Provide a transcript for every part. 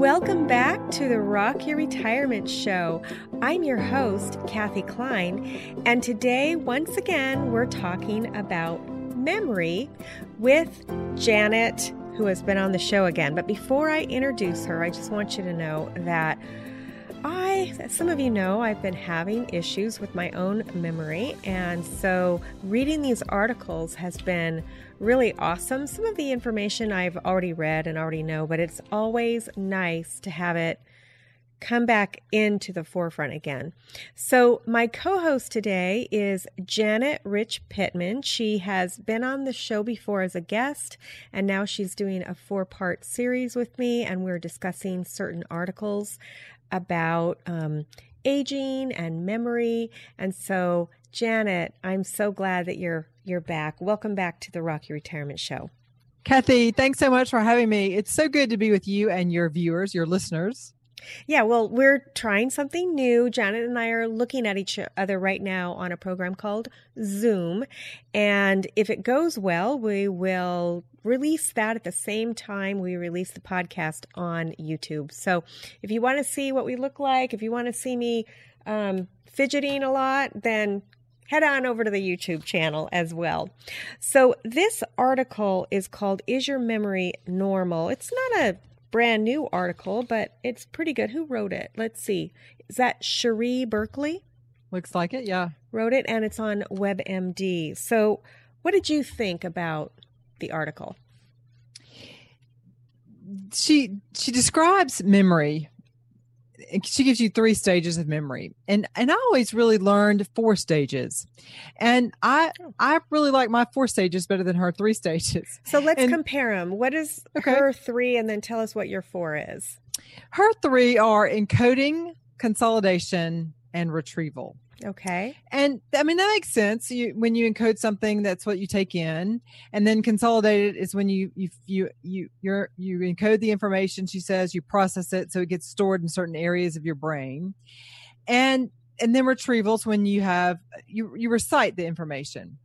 Welcome back to the Rock Your Retirement Show. I'm your host, Kathy Klein, and today, once again, we're talking about memory with Janet, who has been on the show again. But before I introduce her, I just want you to know that I, as some of you know, I've been having issues with my own memory, and so reading these articles has been really awesome. Some of the information I've already read and already know, but it's always nice to have it come back into the forefront again. So, my co host today is Janet Rich Pittman. She has been on the show before as a guest, and now she's doing a four part series with me, and we're discussing certain articles about um, aging and memory. And so, Janet, I'm so glad that you're you're back. Welcome back to the Rock Your Retirement Show. Kathy, thanks so much for having me. It's so good to be with you and your viewers, your listeners. Yeah, well, we're trying something new. Janet and I are looking at each other right now on a program called Zoom. And if it goes well, we will release that at the same time we release the podcast on YouTube. So if you want to see what we look like, if you want to see me um, fidgeting a lot, then head on over to the YouTube channel as well. So this article is called Is Your Memory Normal? It's not a brand new article, but it's pretty good. Who wrote it? Let's see. Is that Cherie Berkeley? Looks like it, yeah. Wrote it, and it's on WebMD. So, what did you think about the article? She she describes memory she gives you three stages of memory. And and i always really learned four stages. And i oh. i really like my four stages better than her three stages. So let's and, compare them what is okay. her three? And then tell us what your four is. Her three are encoding consolidation and retrieval Okay. And I mean, that makes sense. You, when you encode something, that's what you take in. And then consolidated is when you, you, you, you, you're, you encode the information, she says, you process it so it gets stored in certain areas of your brain. And, and then retrievals when you have, uh, you, you recite the information.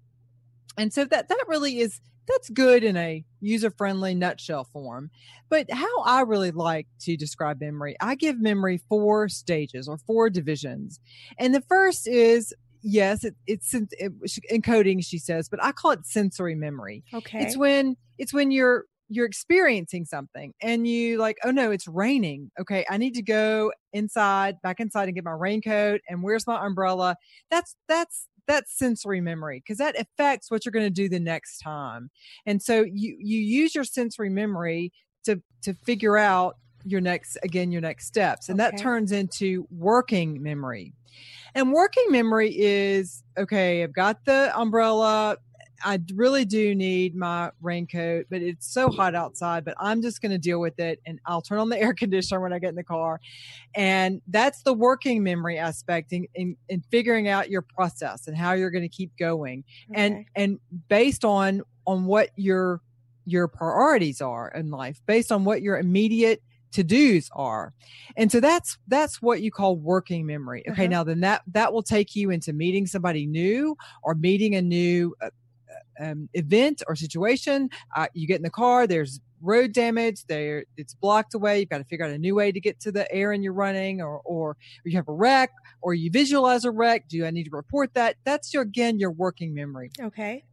And so that, that really is, that's good in a user friendly nutshell form. But how I really like to describe memory, I give memory four stages or four divisions. And the first is yes, it, it's it, encoding, she says, but I call it sensory memory. Okay. It's when it's when you're you're experiencing something and you like oh no it's raining okay i need to go inside back inside and get my raincoat and where's my umbrella that's that's that's sensory memory because that affects what you're going to do the next time. And so you you use your sensory memory to to figure out your next again your next steps and okay. that turns into working memory. And working memory is okay, I've got the umbrella, I really do need my raincoat, but it's so hot outside. But I'm just going to deal with it, and I'll turn on the air conditioner when I get in the car. And that's the working memory aspect in, in, in figuring out your process and how you're going to keep going, okay. and and based on on what your your priorities are in life, based on what your immediate to dos are and so that's that's what you call working memory okay uh-huh. now then that that will take you into meeting somebody new or meeting a new uh, um, event or situation. Uh, you get in the car, there's road damage, there it's blocked away. You've got to figure out a new way to get to the errand you're running, or, or you have a wreck, or you visualize a wreck. Do I need to report that? That's your again your working memory. Okay.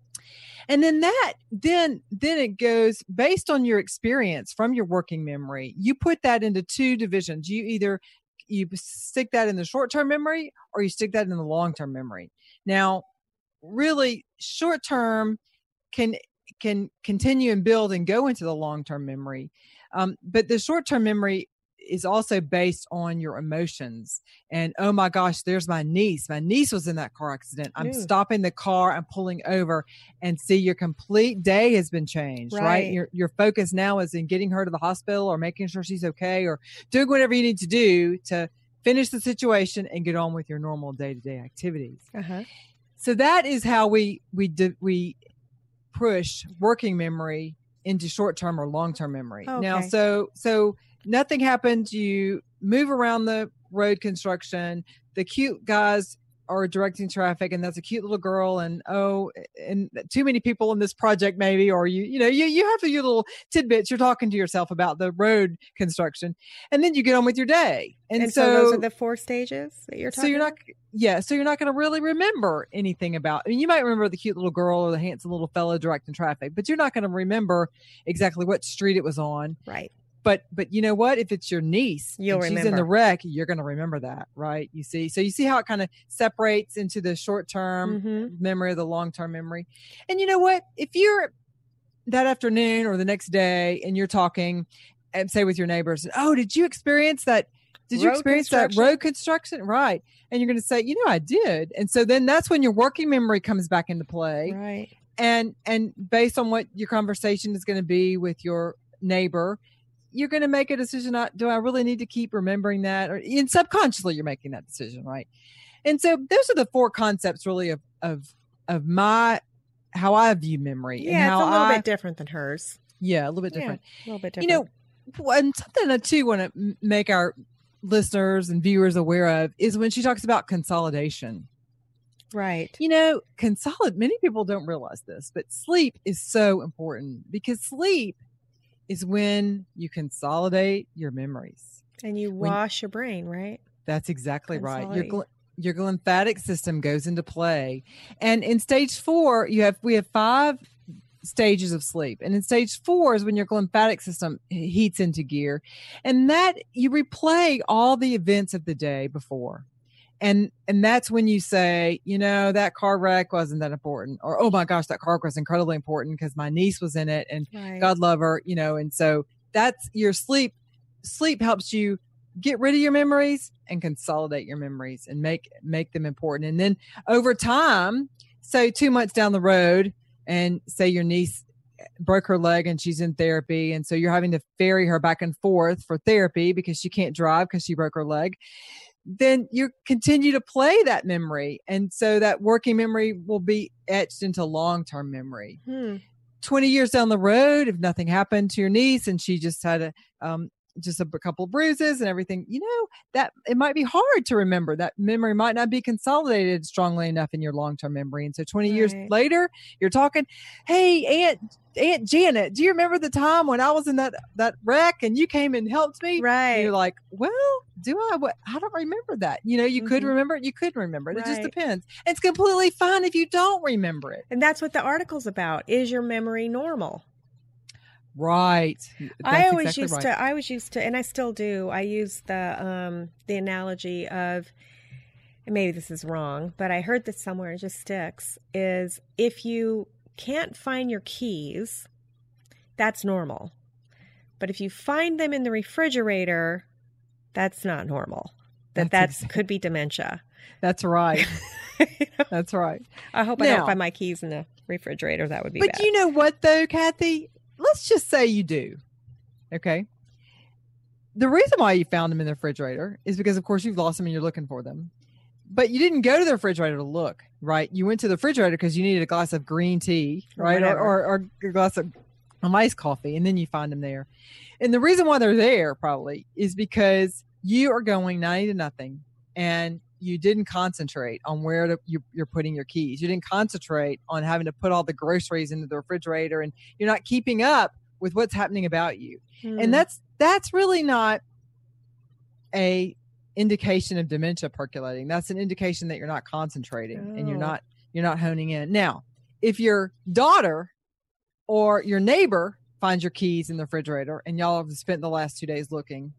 And then that then then it goes based on your experience from your working memory. You put that into two divisions. You either you stick that in the short term memory or you stick that in the long term memory. Now, really short term can can continue and build and go into the long term memory. Um, but the short term memory is also based on your emotions. And oh my gosh, there's my niece. My niece was in that car accident. I'm Ooh. stopping the car, I'm pulling over, and see your complete day has been changed, right. right? Your your focus now is in getting her to the hospital or making sure she's okay or doing whatever you need to do to finish the situation and get on with your normal day to day activities. Uh-huh so that is how we we do, we push working memory into short term or long term memory. Okay. Now, so so nothing happens. You move around the road construction. The cute guys are directing traffic and that's a cute little girl and oh and too many people in this project maybe or you you know you you have your little tidbits. You're talking to yourself about the road construction and then you get on with your day. And, and so, so, those are the four stages that you're talking so you're not about? yeah so you're not going to really remember anything about I mean you might remember the cute little girl or the handsome little fellow directing traffic but you're not going to remember exactly what street it was on. Right but but you know what? If it's your niece you'll she's remember. in the wreck you're going to remember that right? You see? So you see how it kind of separates into the short term mm-hmm. memory the long term memory. And you know what? If you're that afternoon or the next day and you're talking and say with your neighbors oh did you experience that did you road experience that road construction? Right. And you're going to say you know i did. And so then that's when your working memory comes back into play. Right. And and based on what your conversation is going to be with your neighbor you're going to make a decision. Do I really need to keep remembering that? Or in subconsciously, you're making that decision, right? And so those are the four concepts really of of of my how I view memory. Yeah, it's a little I, bit different than hers. Yeah, a little bit different. Yeah, a little bit different. You know, and something I too want to make our listeners and viewers aware of is when she talks about consolidation. Right. You know, consolidate. Many people don't realize this, but sleep is so important because sleep is when you consolidate your memories and you wash when, your brain, right? That's exactly right. Your gl- your lymphatic system goes into play. And in stage 4, you have we have 5 stages of sleep. And in stage 4 is when your lymphatic system heats into gear. And that you replay all the events of the day before and and that's when you say you know that car wreck wasn't that important or oh my gosh that car wreck was incredibly important because my niece was in it and right. god love her you know and so that's your sleep sleep helps you get rid of your memories and consolidate your memories and make make them important and then over time say two months down the road and say your niece eh, broke her leg and she's in therapy and so you're having to ferry her back and forth for therapy because she can't drive because she broke her leg then you continue to play that memory. And so that working memory will be etched into long term memory. Hmm. 20 years down the road, if nothing happened to your niece and she just had a, um, just a, a couple of bruises and everything, you know, that it might be hard to remember. That memory might not be consolidated strongly enough in your long term memory. And so 20 right. years later, you're talking, hey, Aunt Aunt Janet, do you remember the time when I was in that that wreck and you came and helped me? Right. And you're like, well, do I? What? I don't remember that. You know, you mm-hmm. could remember it, you couldn't remember it. Right. It just depends. And it's completely fine if you don't remember it. And that's what the article's about. Is your memory normal? Right. That's I always exactly used right. to. I was used to, and I still do. I use the um the analogy of. maybe this is wrong, but I heard this somewhere. It just sticks. Is if you can't find your keys, that's normal. But if you find them in the refrigerator, that's not normal. That that's, that's could be dementia. That's right. That's right. I hope now, I don't find my keys in the refrigerator. That would be. But bad. you know what, though, Kathy? Let's just say you do. Okay. The reason why you found them in the refrigerator is because, of course, you've lost them and you're looking for them but you didn't go to the refrigerator to look, right? You went to the refrigerator because you needed a glass of green tea, right? Or, or, or, a glass of um, iced coffee, and then you find them there. And the reason why they're there probably is because you are going 90 to nothing and you didn't concentrate on where to, you, you're putting your keys. You didn't concentrate on having to put all the groceries into the refrigerator and you're not keeping up with what's happening about you. And hmm. that's that's really not a indication of dementia percolating. That's an indication that you're not concentrating oh. and you're oh. not you're not honing in. Now, if your daughter or your neighbor finds your keys in the refrigerator and y'all have spent the last two days looking,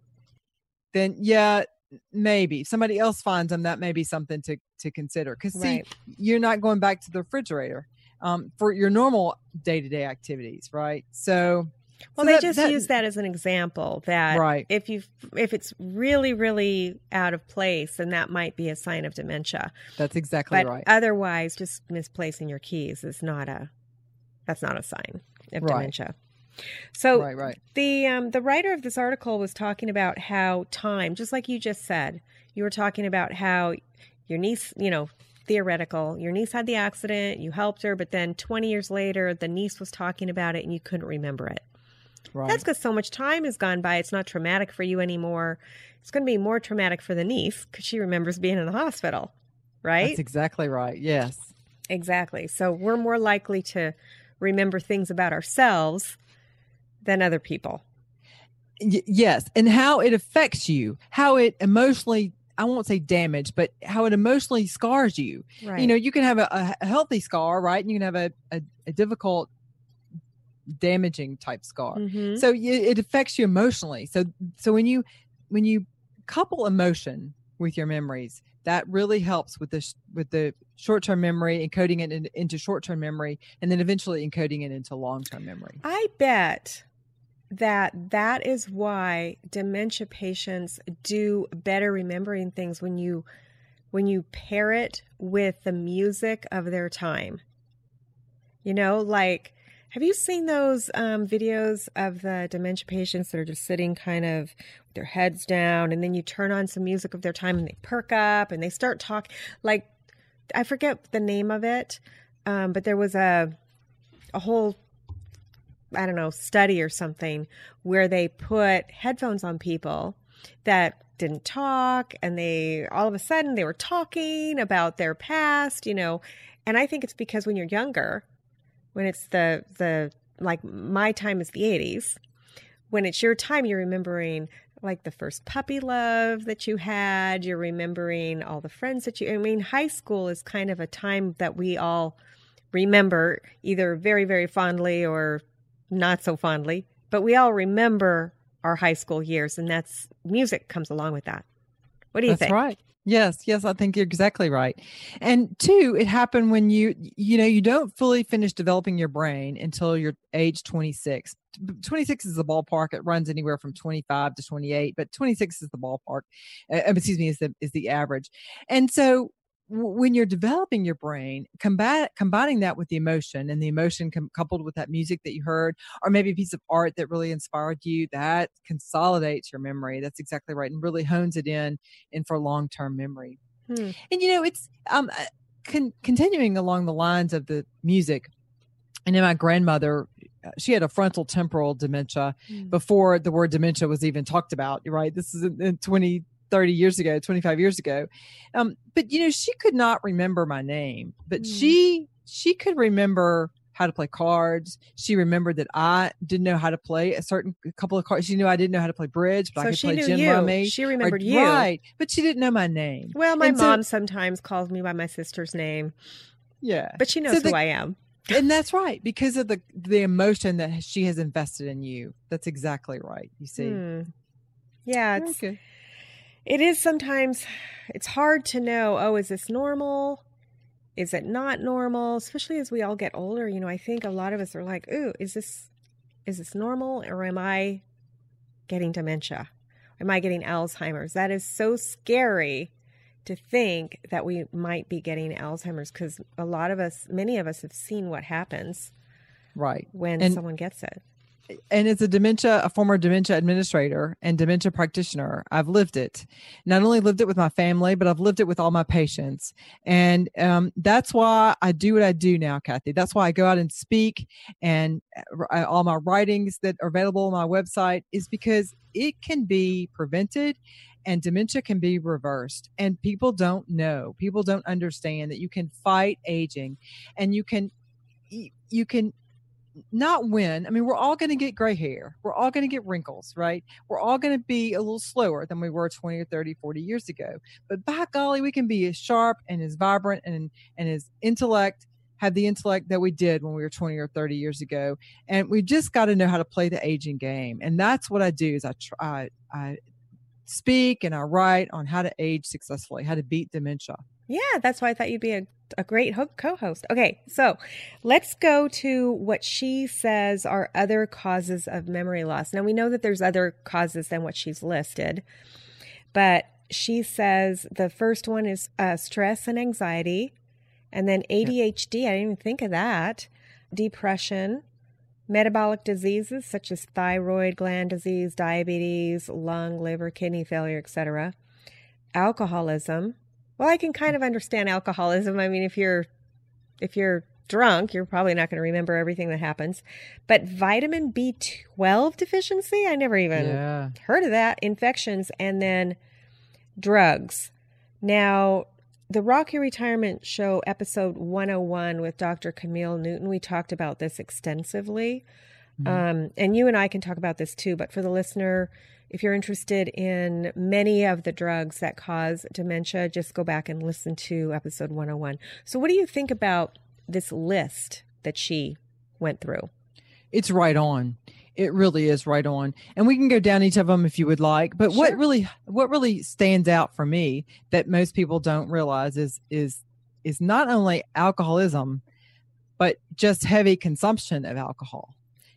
then yeah, maybe if somebody else finds them. That may be something to to consider. Because right. see, you're not going back to the refrigerator um, for your normal day to day activities, right? So well, so they that, just that, use that as an example that right. if you if it's really really out of place, then that might be a sign of dementia. That's exactly but right. Otherwise, just misplacing your keys is not a that's not a sign of right. dementia. So right, right. the um, the writer of this article was talking about how time, just like you just said, you were talking about how your niece, you know, theoretical. Your niece had the accident, you helped her, but then 20 years later, the niece was talking about it and you couldn't remember it. Right. That's because so much time has gone by. It's not traumatic for you anymore. It's going to be more traumatic for the niece because she remembers being in the hospital. right? That's exactly right. Yes. Exactly. So we're more likely to remember things about ourselves than other people. Y- yes. And how it affects you, how it emotionally, I won't say damage, but how it emotionally scars you. Right. You know, you can have a, a healthy scar, right? And you can have a, a, a difficult, damaging type scar. Mhm. So y- it affects you emotionally. So, so when you, when you couple emotion with your memories, that really helps with this with the short-term memory encoding it in, into short-term memory and then eventually encoding it into long-term memory I bet that that is why dementia patients do better remembering things when you when you pair it with the music of their time. You know, like have you seen those um, videos of the dementia patients that are just sitting kind of with their heads down, and then you turn on some music of their time and they perk up and they start talking? Like, I forget the name of it, um, but there was a a whole I don't know, study or something where they put headphones on people that didn't talk and they all of a sudden they were talking about their past, you know. And I think it's because when you're younger, when it's the the like my time is the 80s, when it's your time you're remembering like the first puppy love that you had, you're remembering all the friends that you I mean high school is kind of a time that we all remember either very very fondly or not so fondly, but we all remember our high school years, and that's music comes along with that. What do you that's think? right. Yes yes i think you're exactly right. And two it happened when you you know you don't fully finish developing your brain until you're age 26 26 is the ballpark. It runs anywhere from 25 to 28 but 26 is the ballpark. Uh, excuse me is the is the average. And so when you're developing your brain, combat, combining that with the emotion and the emotion com- coupled with that music that you heard, or maybe a piece of art that really inspired you, that consolidates your memory. That's exactly right, and really hones it in and for long term memory. Hmm. And you know, it's um, con- continuing along the lines of the music. And then my grandmother, she had a frontal temporal dementia Mm. before the word dementia was even talked about. Right, this is in, in 20 30 years ago 25 years ago um, but you know she could not remember my name but Mm. she she could remember how to play cards she remembered that i didn't know how to play a certain couple of cards she knew i didn't know how to play bridge but i could she play knew gin you. rummy She or- remembered you. right but she didn't know my name Well, my And so- mom sometimes calls me by my sister's name, yeah but she knows the- who I am. and that's right because of the the emotion that she has invested in you that's exactly right you see Hmm. Yeah, it's okay it is sometimes it's hard to know, oh, is this normal? Is it not normal? Especially as we all get older, you know, I think a lot of us are like, ooh, is this is this normal or am I getting dementia? Am I getting Alzheimer's? That is so scary to think that we might be getting Alzheimer's because a lot of us, many of us have seen what happens right when And- someone gets it. And as a dementia, a former dementia administrator and dementia practitioner, I've lived it. Not only lived it with my family, but I've lived it with all my patients. And um, that's why I do what I do now, Kathy. That's why I go out and speak, and uh, all my writings that are available on my website is because it can be prevented and dementia can be reversed. And people don't know, people don't understand that you can fight aging and you can. You can not when. I mean, we're all going to get gray hair. We're all going to get wrinkles, right? We're all going to be a little slower than we were 20 or 30, 40 years ago. But by golly, we can be as sharp and as vibrant and, and as intellect, have the intellect that we did when we were 20 or 30 years ago. And we just got to know how to play the aging game. And that's what I do is I try, I speak and I write on how to age successfully, how to beat dementia. Yeah, that's why I thought you'd be a, a great ho- co host. Okay, so let's go to what she says are other causes of memory loss. Now, we know that there's other causes than what she's listed, but she says the first one is uh, stress and anxiety, and then ADHD. I didn't even think of that. Depression, metabolic diseases such as thyroid gland disease, diabetes, lung, liver, kidney failure, etc. Alcoholism. Well, I can kind of understand alcoholism. I mean, if you're if you're drunk, you're probably not going to remember everything that happens. But vitamin B12 deficiency, I never even Yeah. heard of that. Infections and then drugs. Now, the Rock Your Retirement Show, episode 101 with Dr. Camille Newton, we talked about this extensively. Um, and you and I can talk about this too, but for the listener, if you're interested in many of the drugs that cause dementia, just go back and listen to episode 101. So, what do you think about this list that she went through? It's right on. It really is right on. And we can go down each of them if you would like. But what really what really stands out for me that most people don't realize is is is not only alcoholism, but just heavy consumption of alcohol.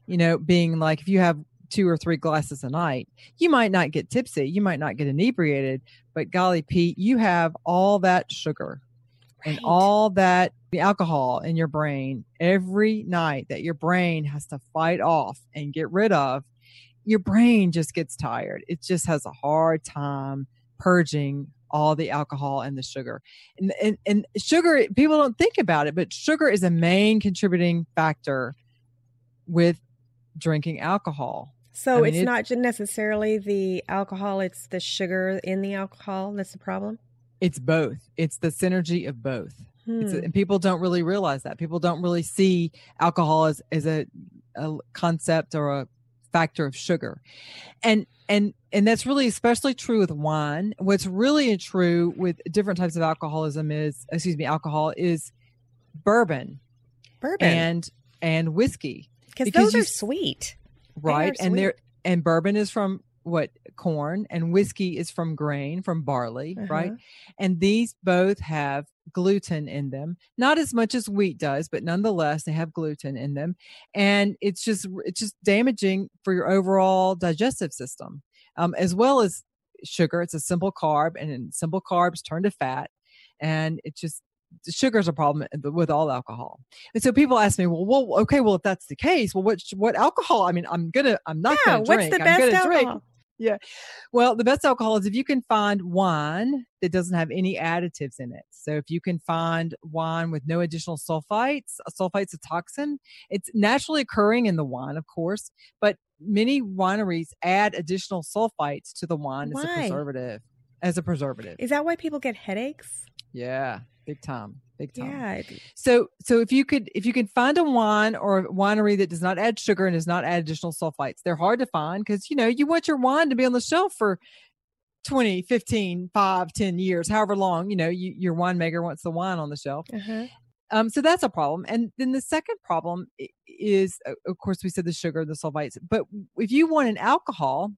You know, being like if you have two or three glasses a night, you might not get tipsy, you might not get inebriated, but golly Pete, you have all that sugar and all that the alcohol in your brain every night that your brain has to fight off and get rid of your brain just gets tired. It just has a hard time purging all the alcohol and the sugar. And, and and sugar people don't think about it but sugar is a main contributing factor with drinking alcohol So I mean, it's it- not necessarily the alcohol, it's the sugar in the alcohol that's the problem. it's both it's the synergy of both It's Hmm. and people don't really realize that. People don't really see alcohol as, as a, a concept or a factor of sugar. And and and that's really especially true with wine. What's really true with different types of alcoholism is excuse me, alcohol is bourbon Bourbon. and and whiskey, Because those you are sweet. Right? And they're and bourbon is from what corn and whiskey is from grain from barley, right? Uh-huh. and these both have gluten in them not as much as wheat does but nonetheless they have gluten in them and it's just it's just damaging for your overall digestive system um, as well as sugar it's a simple carb and simple carbs turn to fat and it just sugar is a problem eh, with all alcohol and so people ask me well, well okay well if that's the case well what what alcohol i mean i'm gonna i'm not yeah, gonna drink. what's the best alcohol? drink well, the best alcohol is if you can find wine that doesn't have any additives in it. So if you can find wine with no additional sulfites, a sulfite's a toxin. It's naturally occurring in the wine, of course, but many wineries add additional sulfites to the wine as a preservative. As a preservative. Is that why people get headaches? Yeah, big time. Big time. Yeah. So so if you could if you can find a wine or a winery that does not add sugar and does not add additional sulfites, they're hard to find because you know you want your wine to be on the shelf for 20, 15, 5, 10 years, however long, you know, you, your winemaker wants the wine on the shelf. Uh-huh. Um, so that's a problem. And then the second problem is, of course, we said the sugar, the sulfites. But if you want an alcohol,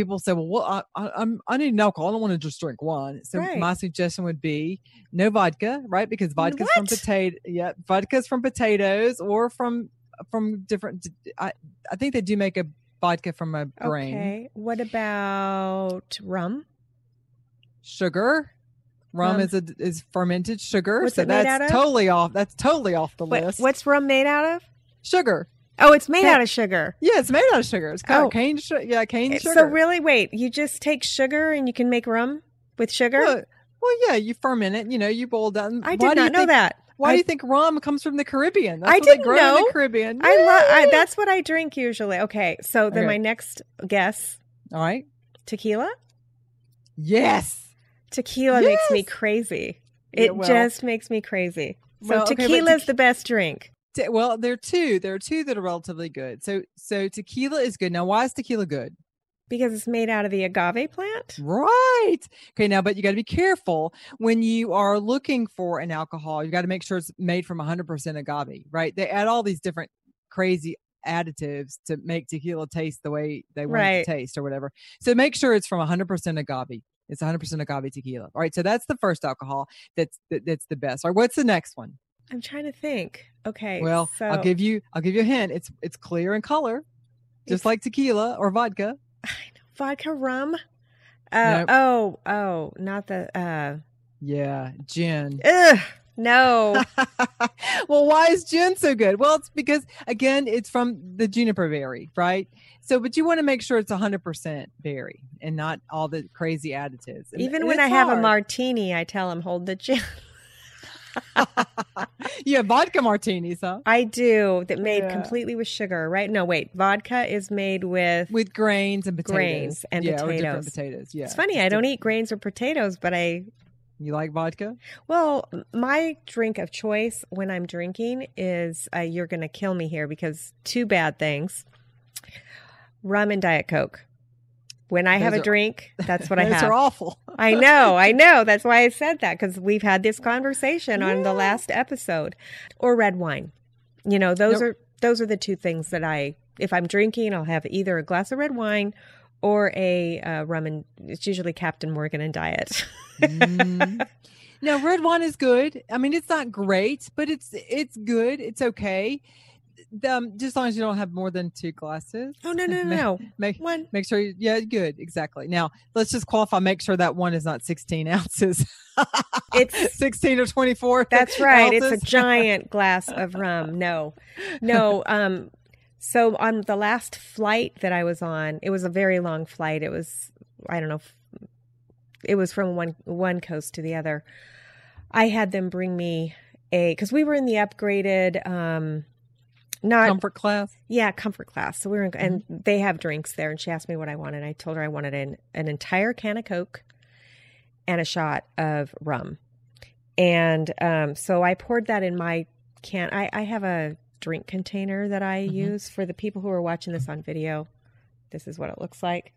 people say, well, well I, I, I'm, I need an alcohol. I don't want to just drink wine. So Right. my suggestion would be no vodka, right? Because vodka's from potato. Yeah, vodka's from potatoes or from from different. I, I think they do make a vodka from a grain. Okay. What about rum? Sugar. Rum, Rum. is a is fermented sugar, What's so that's totally off. That's totally off the What, list. what's rum made out of? sugar? Oh, it's made Yeah. out of sugar. Yeah, it's made out of sugar. It's called Oh. cane sugar. Yeah, cane It- sugar. So really, wait, you just take sugar and you can make rum with sugar? Well, well, yeah, you ferment it. You know, you boil down. I did not know think, that. Why I- do you think rum comes from the Caribbean? That's I didn't grow in know. the Caribbean. I love. I, that's what I drink usually. Okay, so then Okay. my next guess: all right. tequila. Yes. Tequila makes me crazy. Yeah, It just makes me crazy. So Well, okay, but tequila's tequi- the best drink Te- Well, there are two. There are two that are relatively good. So, so tequila is good. Now, why is tequila good? because it's made out of the agave plant. Right. Okay. Now, but you got to be careful when you are looking for an alcohol. You got to make sure it's made from 100% agave, right? They add all these different crazy additives to make tequila taste the way they want it to taste or whatever. So make sure it's from 100% agave. It's 100% agave tequila. All right. So that's the first alcohol that's that, that's the best. All right. What's the next one? I'm trying to think. Okay, Well, so I'll give you I'll give you a hint. It's it's clear in color, just It's- like tequila or vodka. I know, vodka rum. Uh, Nope. Oh, oh, not the. Uh, Yeah, gin. ugh, no. well, why is gin so good? Well, it's because again, it's from the juniper berry, right? So, but you want to make sure it's 100% berry and not all the crazy additives. And- Even when I it's have a martini, I tell him hold the gin. you have vodka martinis, huh? I do that made Yeah. completely with sugar, right? No, wait, vodka is made with. With grains and potatoes. Grains and yeah, potatoes. potatoes. Yeah. it's funny. I don't eat grains or potatoes, but I You like vodka? Well, my drink of choice when I'm drinking is uh, you're going to kill me here because two bad things rum and Diet Coke. When I have a are- drink, that's what I Those have. are awful. I know, I know. That's why I said that because we've had this conversation on the last episode. Or red wine. You know, those Nope. are those are the two things that I if I'm drinking, I'll have either a glass of red wine or a uh, rum and it's usually Captain Morgan and Diet. Mm. No, red wine is good. I mean, it's not great, but it's it's good. It's okay. Um, just as long as you don't have more than two glasses. oh no, no, no, no. Make One. make sure you, yeah, good, exactly. Now let's just qualify. Make sure that one is not 16 ounces. It's 16 or 24. That's right. It's a giant glass of rum. No, no. Um, so on the last flight that I was on, it was a very long flight. It was, I don't know, it was from one one coast to the other. I had them bring me a because we were in the upgraded, um, not comfort class. yeah, comfort class. So we were, in, and they have drinks there. And she asked me what I wanted. I told her I wanted an, an entire can of Coke and a shot of rum. And um, so I poured that in my can. I, I have a drink container that I Mhm. use for the people who are watching this on video. This is what it looks like.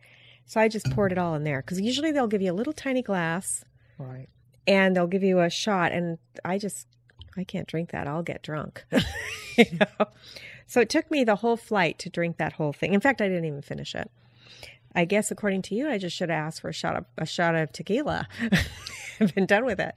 So I just poured it all in there because usually they'll give you a little tiny glass Right. and they'll give you a shot and i just i can't drink that. I'll get drunk. You know? so it took me the whole flight to drink that whole thing. In fact i didn't even finish it. I guess according to you i just should have asked for a shot of a shot of tequila. And been done with it.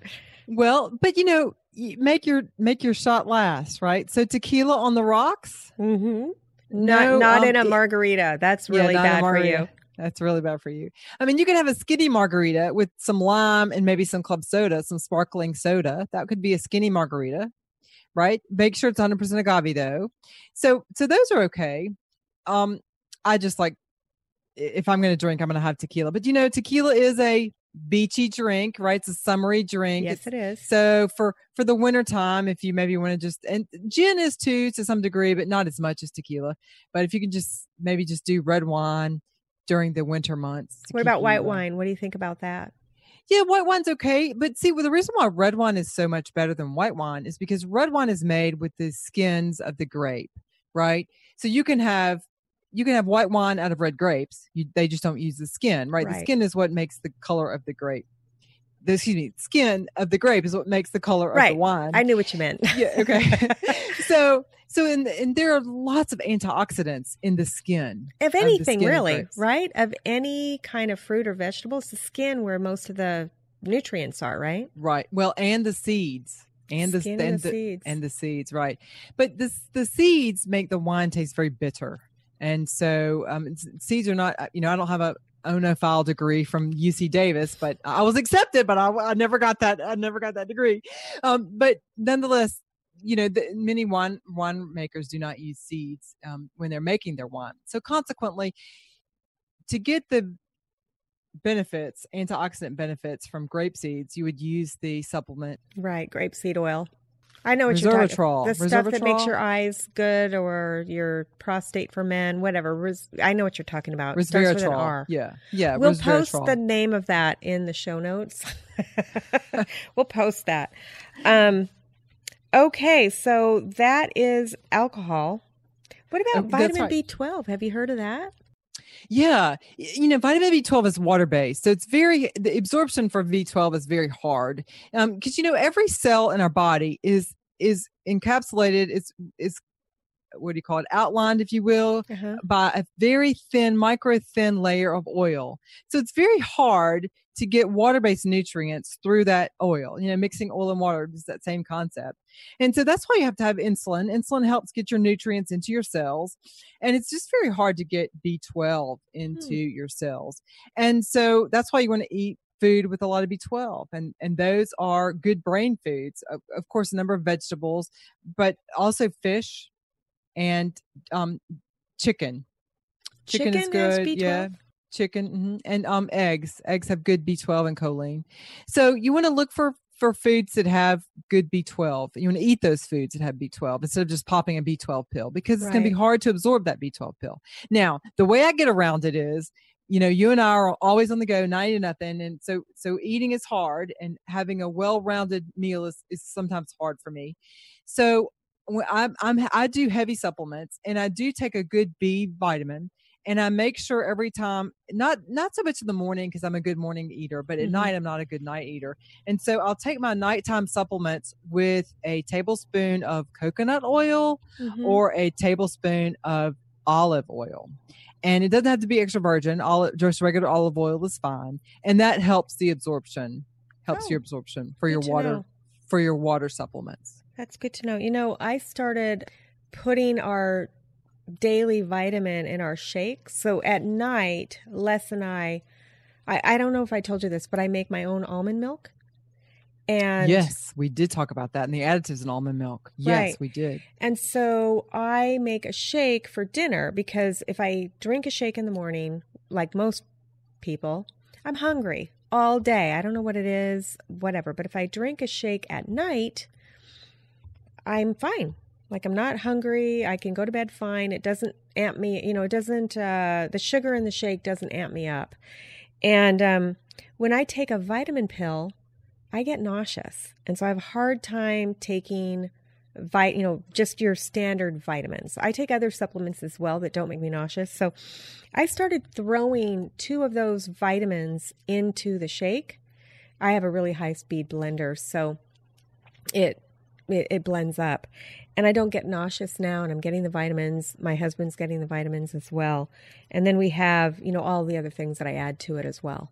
Well, but you know, make your make your shot last, right? So tequila on the rocks. mm-hmm. No, not not um, in a margarita. That's really a bad for you That's really bad for you. I mean, you can have a skinny margarita with some lime and maybe some club soda, some sparkling soda. That could be a skinny margarita, right? Make sure it's 100% agave though. So, so those are okay. Um, I just like if I'm going to drink, I'm going to have tequila. But you know, tequila is a beachy drink, right? It's a summery drink. yes it is so for for the winter time, if you maybe want to just and gin is too to some degree, but not as much as tequila. But if you can just maybe just do red wine during the winter months. what about white wine what do you think about that Yeah, white wine's okay. But see, well, the reason why red wine is so much better than white wine is because red wine is made with the skins of the grape, right? So you can have you can have white wine out of red grapes. You, they just don't use the skin, right? The skin is what makes the color of the grape. The, excuse me, skin of the grape is what makes the color of the wine. i knew what you meant yeah, okay. so so in and there are lots of antioxidants in the skin. Of anything, skin really, right? Of any kind of fruit or vegetable, it's the skin where most of the nutrients are, right? Right. Well, and the seeds. And the, and and the seeds. and the seeds, right? But the the seeds make the wine taste very bitter, and so um, seeds are not. uh, You know, I don't have a oenophile degree from UC Davis, but I was accepted, but I, I never got that. I never got that degree. Um, but nonetheless, you know, the, many wine wine makers do not use seeds um, when they're making their wine. So consequently, to get the benefits, antioxidant benefits from grape seeds, you would use the supplement Right, grapeseed oil. I know what you're talking resveratrol. The stuff that makes your eyes good or your prostate for men, whatever. Res- I know what you're talking about. It starts with an resveratrol. Yeah, yeah. We'll post the name of that in the show notes. we'll post that. Um, okay, so that is alcohol. What about that's vitamin right. B12? Have you heard of that? Yeah, you know, vitamin B12 is water based, so it's very the absorption for B12 is very hard. Um, because you know every cell in our body is is encapsulated. It's is what do you call it? Outlined, if you will, Uh-huh. by a very thin, micro thin layer of oil. So it's very hard to get water based nutrients through that oil. You know, mixing oil and water is that same concept. And so that's why you have to have insulin. Insulin helps get your nutrients into your cells. And it's just very hard to get B12 into your cells. And so that's why you want to eat food with a lot of B12 and and those are good brain foods of, of course a number of vegetables but also fish and um chicken chicken, is Chicken has good yeah B12? Chicken mhm. and um eggs eggs have good b12 and choline so you want to look for for foods that have good b12 you want to eat those foods that have b12 instead of just popping a b12 pill because it's going to be hard to absorb that b12 pill now the way i get around it is you know, you and I are always on the go, nine to nothing, and so so eating is hard, and having a well-rounded meal is is sometimes hard for me. So I'm, I'm I do heavy supplements, and I do take a good B vitamin, and I make sure every time not not so much in the morning because I'm a good morning eater, but at mm-hmm. night I'm not a good night eater. And so I'll take my nighttime supplements with a tablespoon of coconut oil mm-hmm. or a tablespoon of olive oil and it doesn't have to be extra virgin. All just regular olive oil is fine, and that helps the absorption, helps oh, your absorption for your water know. for your water supplements. That's good to know. You know, I started putting our daily vitamin in our shakes. So at night, Les and I, I, I don't know if I told you this, but I make my own almond milk. And yes, we did talk about that and the additives in almond milk. Yes, right. we did. And so I make a shake for dinner because if I drink a shake in the morning, like most people, I'm hungry all day. I don't know what it is, whatever. But if I drink a shake at night, I'm fine. Like I'm not hungry. I can go to bed fine. It doesn't amp me, you know, it doesn't, uh, the sugar in the shake doesn't amp me up. And um, when I take a vitamin pill, I get nauseous. And so I have a hard time taking vit, you know, just your standard vitamins. I take other supplements as well that don't make me nauseous. So I started throwing two of those vitamins into the shake. I have a really high speed blender, so it, it it blends up. And I don't get nauseous now and I'm getting the vitamins. My husband's getting the vitamins as well. And then we have, you know, all the other things that I add to it as well.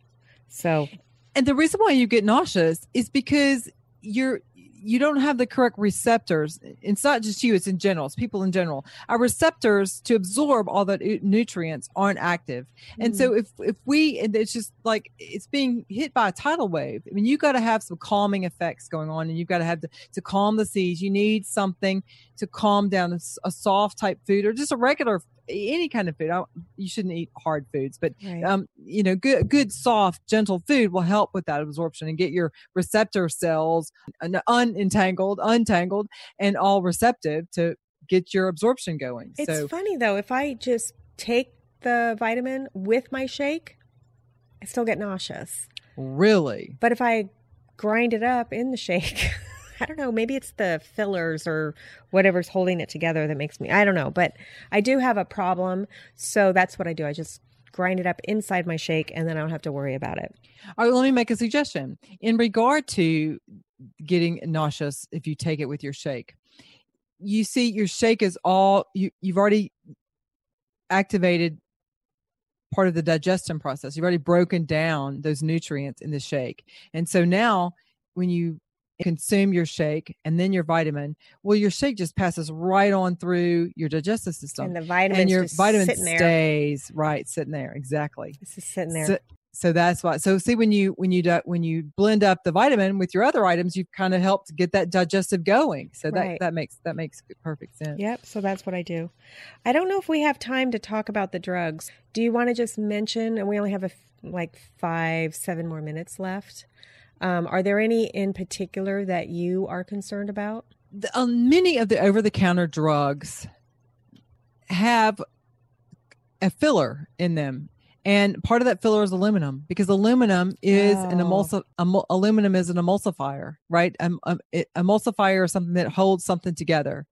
So and the reason why you get nauseous is because you're you don't have the correct receptors. It's not just you, it's in general, it's people in general. Our receptors to absorb all the nutrients aren't active. And mm. so if if we and it's just like it's being hit by a tidal wave. I mean, you got to have some calming effects going on and you've got to have to, to calm the seas. You need something to calm down a, a soft type food or just a regular any kind of food. I, you shouldn't eat hard foods, but right. um, you know, good, good, soft, gentle food will help with that absorption and get your receptor cells unentangled, untangled, and all receptive to get your absorption going. It's so, funny though, if I just take the vitamin with my shake, I still get nauseous. Really? But if I grind it up in the shake. I don't know, maybe it's the fillers or whatever's holding it together that makes me, I don't know, but I do have a problem. So that's what I do. I just grind it up inside my shake and then I don't have to worry about it. All right, let me make a suggestion. In regard to getting nauseous if you take it with your shake, you see your shake is all you you've already activated part of the digestion process. You've already broken down those nutrients in the shake. And so now when you consume your shake and then your vitamin, well, your shake just passes right on through your digestive system. And the vitamin and your vitamin stays right sitting there. Exactly. It's just sitting there. So, so that's why. So see when you when you do, when you blend up the vitamin with your other items, you've kind of helped get that digestive going. So that right. that makes that makes perfect sense. Yep. So that's what I do. I don't know if we have time to talk about the drugs. Do you want to just mention? And we only have a like five seven more minutes left. Um, are there any in particular that you are concerned about? The, uh, many of the over the counter drugs have a filler in them. And part of that filler is aluminum because aluminum is oh. an emulsi- em- aluminum is an emulsifier, right? Um, um, it, emulsifier is something that holds something together.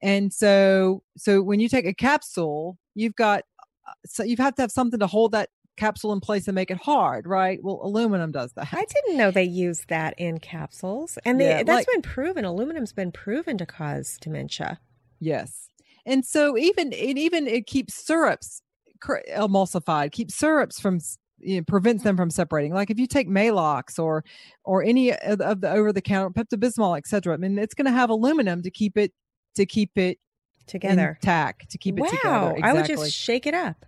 And so, so when you take a capsule, you've got uh, so you have to have something to hold that capsule in place and make it hard, right? Well, aluminum does that. I didn't know they use that in capsules, and they, yeah, that's like, been proven. Aluminum's been proven to cause dementia. Yes, and so even it even it keeps syrups emulsified, keeps syrups from you know, prevents them from separating. Like if you take Maalox or or any of the over the counter Pepto Bismol, etc. I mean, it's going to have aluminum to keep it to keep it together intact to keep it wow, together. Exactly. I would just shake it up.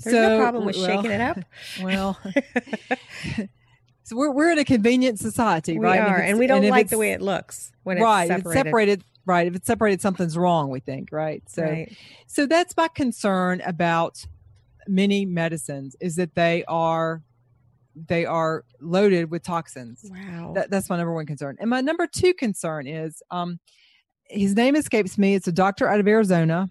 There's so, no problem with well, shaking it up. Well, so we're we're in a convenient society, we right? Are, and, and we don't and like the way it looks when right, it's separated. It's separated. Right, if it's separated, something's wrong. We think, right? So, right. so that's my concern about many medicines is that they are they are loaded with toxins. Wow, that, that's my number one concern. And my number two concern is, um, his name escapes me. It's a doctor out of Arizona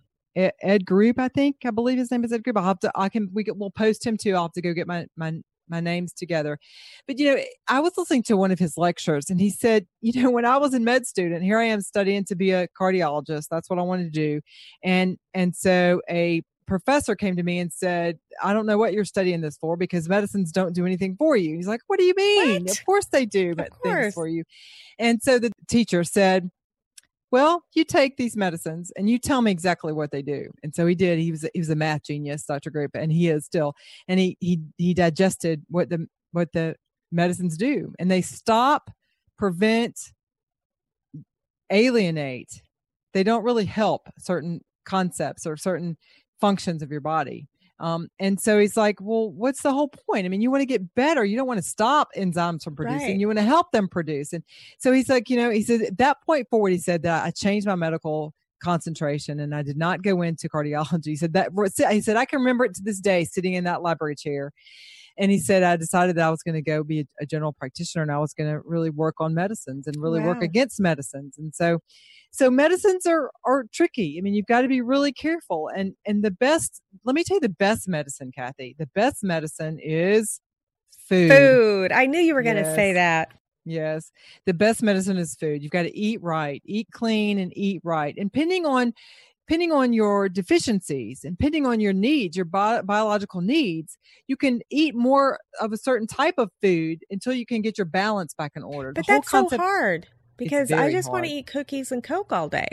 Ed Group, I think. I believe his name is Ed Group. I'll have to, I can, we can, we'll post him too. I'll have to go get my, my, my names together. But, you know, I was listening to one of his lectures and he said, you know, when I was a med student, here I am studying to be a cardiologist. That's what I wanted to do. And, and so a professor came to me and said, I don't know what you're studying this for because medicines don't do anything for you. He's like, What do you mean? What? Of course they do Of things course. for you. And so the teacher said, Well, you take these medicines and you tell me exactly what they do. And so he did. He was he was a math genius, Dr. Group, and he is still. And he he he digested what the what the medicines do. And they stop, prevent, alienate. They don't really help certain concepts or certain functions of your body. Um, and so he's like, well, what's the whole point? I mean, you want to get better. You don't want to stop enzymes from producing. Right. You want to help them produce. And so he's like, you know, he said at that point forward, he said that I changed my medical concentration and I did not go into cardiology. He said that he said I can remember it to this day sitting in that library chair. And he said I decided that I was going to go be a, general practitioner and I was going to really work on medicines and really work against medicines. And so so medicines are are tricky. I mean, you've got to be really careful. And and the best, let me tell you the best medicine, Kathy. The best medicine is food. Food. I knew you were going to say that. Yes. The best medicine is food. You've got to eat right, eat clean and eat right. And depending on depending on your deficiencies and depending on your needs, your bi- biological needs, you can eat more of a certain type of food until you can get your balance back in order. But the whole that's so hard because I just want to eat cookies and Coke all day.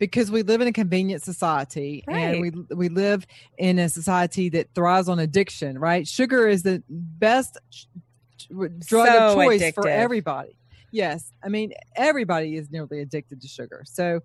because we live in a convenient society and we we live in a society that thrives on addiction, right? Sugar is the best sh- drug So of choice for everybody. Yes, I mean everybody is nearly addicted to sugar. So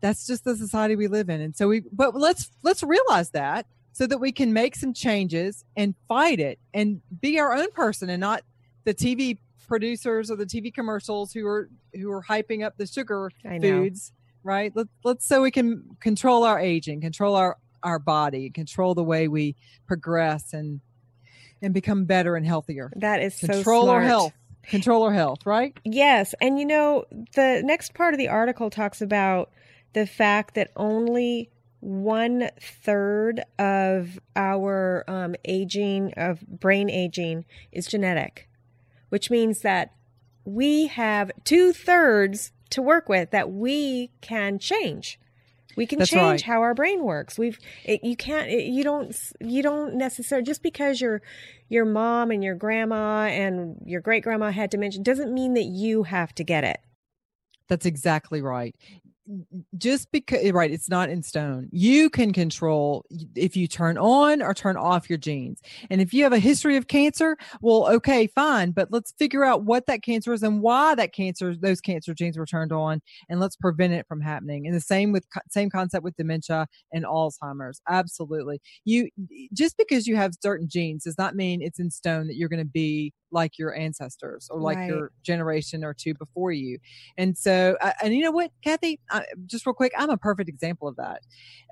that's just the society we live in. And so we but let's let's realize that so that we can make some changes and fight it and be our own person and not the TV producers or the TV commercials who are who are hyping up the sugar foods, right? Let, let's so we can control our aging, control our our body, control the way we progress and and become better and healthier. That is so Control our smart. health. Control our health, right? Yes. And you know, the next part of the article talks about the fact that only one third of our um, aging, of brain aging, is genetic, which means that we have two thirds to work with that we can change. We can That's change right. how our brain works. We've it, you can't it, you don't you don't necessarily just because your your mom and your grandma and your great grandma had dementia doesn't mean that you have to get it. That's exactly right. Just because, right, it's not in stone. You can control if you turn on or turn off your genes. And if you have a history of cancer, well, okay, fine, but let's figure out what that cancer is and why that cancer, those cancer genes were turned on, and let's prevent it from happening. And the same with same concept with dementia and Alzheimer's. Absolutely. You just because you have certain genes does not mean it's in stone that you're going to be like your ancestors or like Right. your generation or two before you. And so, uh, and you know what, Kathy, I, just real quick, I'm a perfect example of that.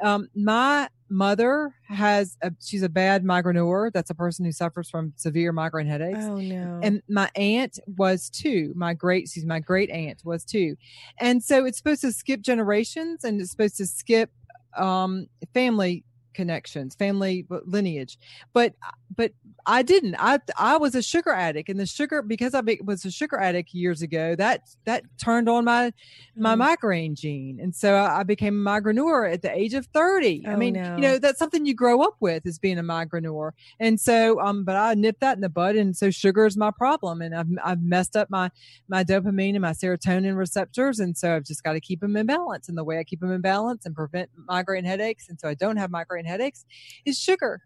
Um, my mother has, a, she's a bad migraineur. That's a person who suffers from severe migraine headaches. Oh no. And my aunt was too. My great, she's my great aunt was too. And so it's supposed to skip generations and it's supposed to skip um, family connections, family lineage. But but I didn't. I I was a sugar addict, and the sugar because I was a sugar addict years ago. That that turned on my my Mm. migraine gene, and so I I became a migraineur at the age of thirty. I Oh, mean, no. you know, that's something you grow up with is being a migraineur, and so um, but I nipped that in the bud, and so sugar is my problem, and I've I've messed up my my dopamine and my serotonin receptors, and so I've just got to keep them in balance, and the way I keep them in balance and prevent migraine headaches, and so I don't have migraine headaches, is sugar.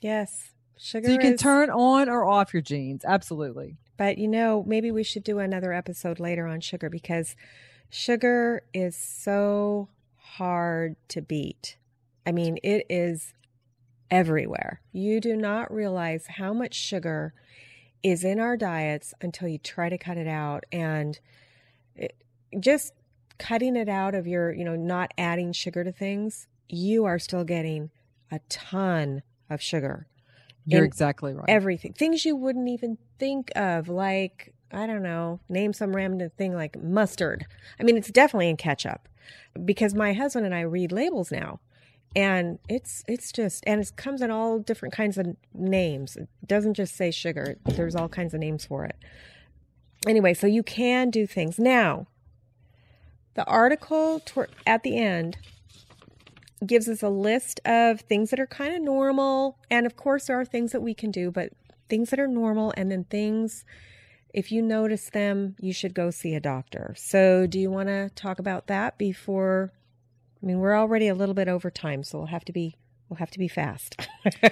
yes. Sugar So you can is- turn on or off your genes. Absolutely. But you know, maybe we should do another episode later on sugar because sugar is so hard to beat. I mean, it is everywhere. You do not realize how much sugar is in our diets until you try to cut it out and it, just cutting it out of your, you know, not adding sugar to things, you are still getting a ton of sugar You're exactly right. everything things you wouldn't even think of like i don't know name some random thing like mustard i mean it's definitely in ketchup because my husband and i read labels now and it's it's just and it comes in all different kinds of names. It doesn't just say sugar. There's all kinds of names for it. Anyway, so you can do things now. The article at the end gives us a list of things that are kind of normal. And of course, there are things that we can do, but things that are normal and then things, if you notice them, you should go see a doctor. So, do you want to talk about that before? I mean, we're already a little bit over time, so we'll have to be we'll have to be fast.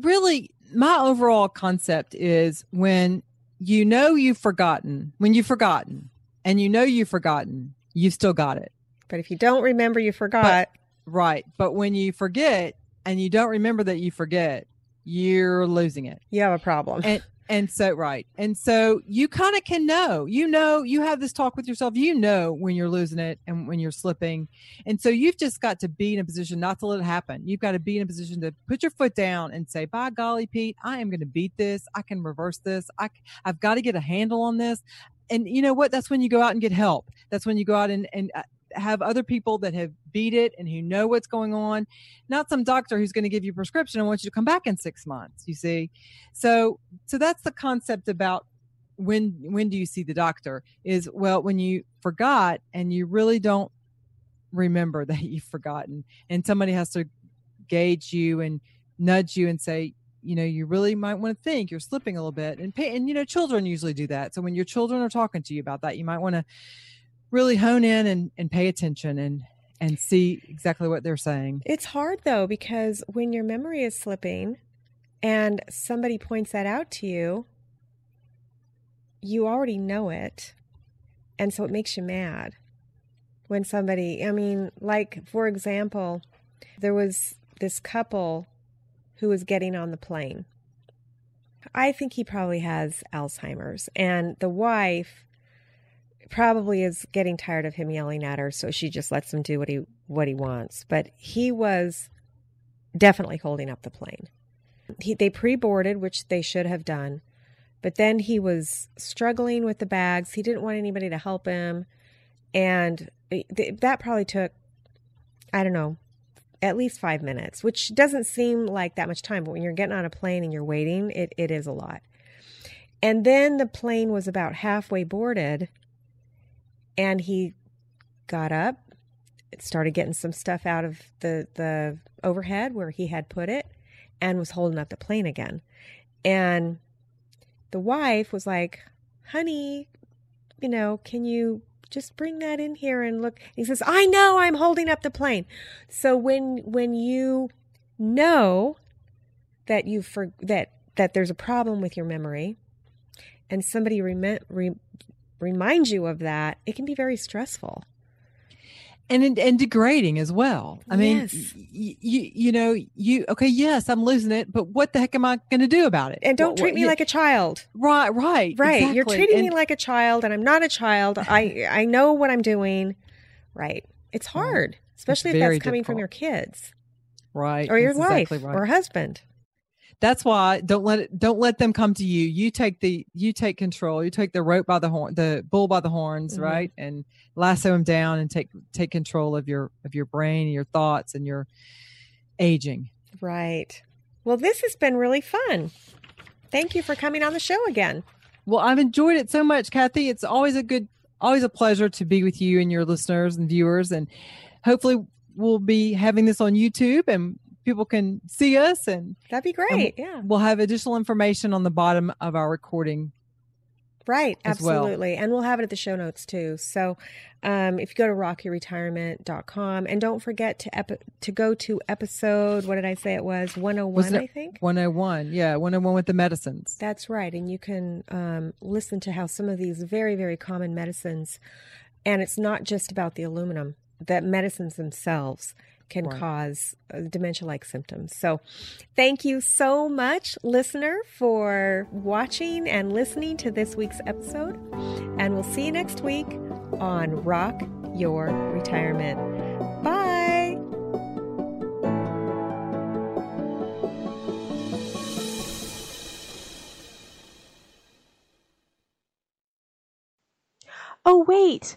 really, my overall concept is when you know you've forgotten, when you've forgotten, and you know you've forgotten, you've still got it. But if you don't remember, you forgot. But, right. But when you forget and you don't remember that you forget, you're losing it. You have a problem. And, and so, right. And so you kind of can know, you know, you have this talk with yourself, you know, when you're losing it and when you're slipping. And so you've just got to be in a position not to let it happen. You've got to be in a position to put your foot down and say, by golly, Pete, I am going to beat this. I can reverse this. I, I've got to get a handle on this. And you know what? That's when you go out and get help. That's when you go out and, and uh, have other people that have beat it and who know what's going on not some doctor who's going to give you a prescription and wants you to come back in six months you see? So so that's the concept about when when do you see the doctor is well when you forgot and you really don't remember that you've forgotten and somebody has to gauge you and nudge you and say you know you really might want to think you're slipping a little bit and pay, and you know children usually do that. So when your children are talking to you about that you might want to really hone in and, and pay attention and and see exactly what they're saying. It's hard though because when your memory is slipping and somebody points that out to you, you already know it. And so it makes you mad when somebody, I mean, like for example, there was this couple who was getting on the plane. I think he probably has Alzheimer's and the wife probably is getting tired of him yelling at her, so she just lets him do what he what he wants. But he was definitely holding up the plane. He, they pre-boarded, which they should have done, but then he was struggling with the bags. He didn't want anybody to help him, and that probably took, I don't know, at least five minutes, which doesn't seem like that much time. But when you're getting on a plane and you're waiting, it, it is a lot. And then the plane was about halfway boarded and he got up, started getting some stuff out of the the overhead where he had put it, and was holding up the plane again. And the wife was like, "Honey, you know, can you just bring that in here and look?" he says, "I know, I'm holding up the plane." So when when you know that you for that that there's a problem with your memory and somebody rem- re- remind you of that, it can be very stressful. And, and degrading as well. I mean, you, you know, you, okay, yes, I'm losing it, but what the heck am I going to do about it? And don't what, treat what, me you, like a child. Right, right. Right. Exactly. You're treating and, me like a child and I'm not a child. I, I know what I'm doing. Right. It's mm. hard, especially it's if that's coming difficult. from your kids. Right. Or your that's wife exactly right. or husband that's why don't let it don't let them come to you. You take the you take control. You take the rope by the horn the bull by the horns mm-hmm. right and lasso him down and take take control of your of your brain and your thoughts and your aging. Right. Well this has been really fun. Thank you for coming on the show again. Well i've enjoyed it so much kathy. It's always a good always a pleasure to be with you and your listeners and viewers and hopefully we'll be having this on youtube and people can see us and that'd be great. yeah. We'll have additional information on the bottom of our recording. Right, absolutely. Well. And we'll have it at the show notes too. So um, if you go to rockyourretirement.com and don't forget to epi- to go to episode, what did I say it was? 101, was I think. 101. Yeah, 101 with the medicines. That's right. And you can um, listen to how some of these very, very common medicines, and it's not just about the aluminum, that medicines themselves can right. cause uh, dementia like symptoms. So, thank you so much, listener, for watching and listening to this week's episode. And we'll see you next week on Rock Your Retirement. Bye. Oh, wait.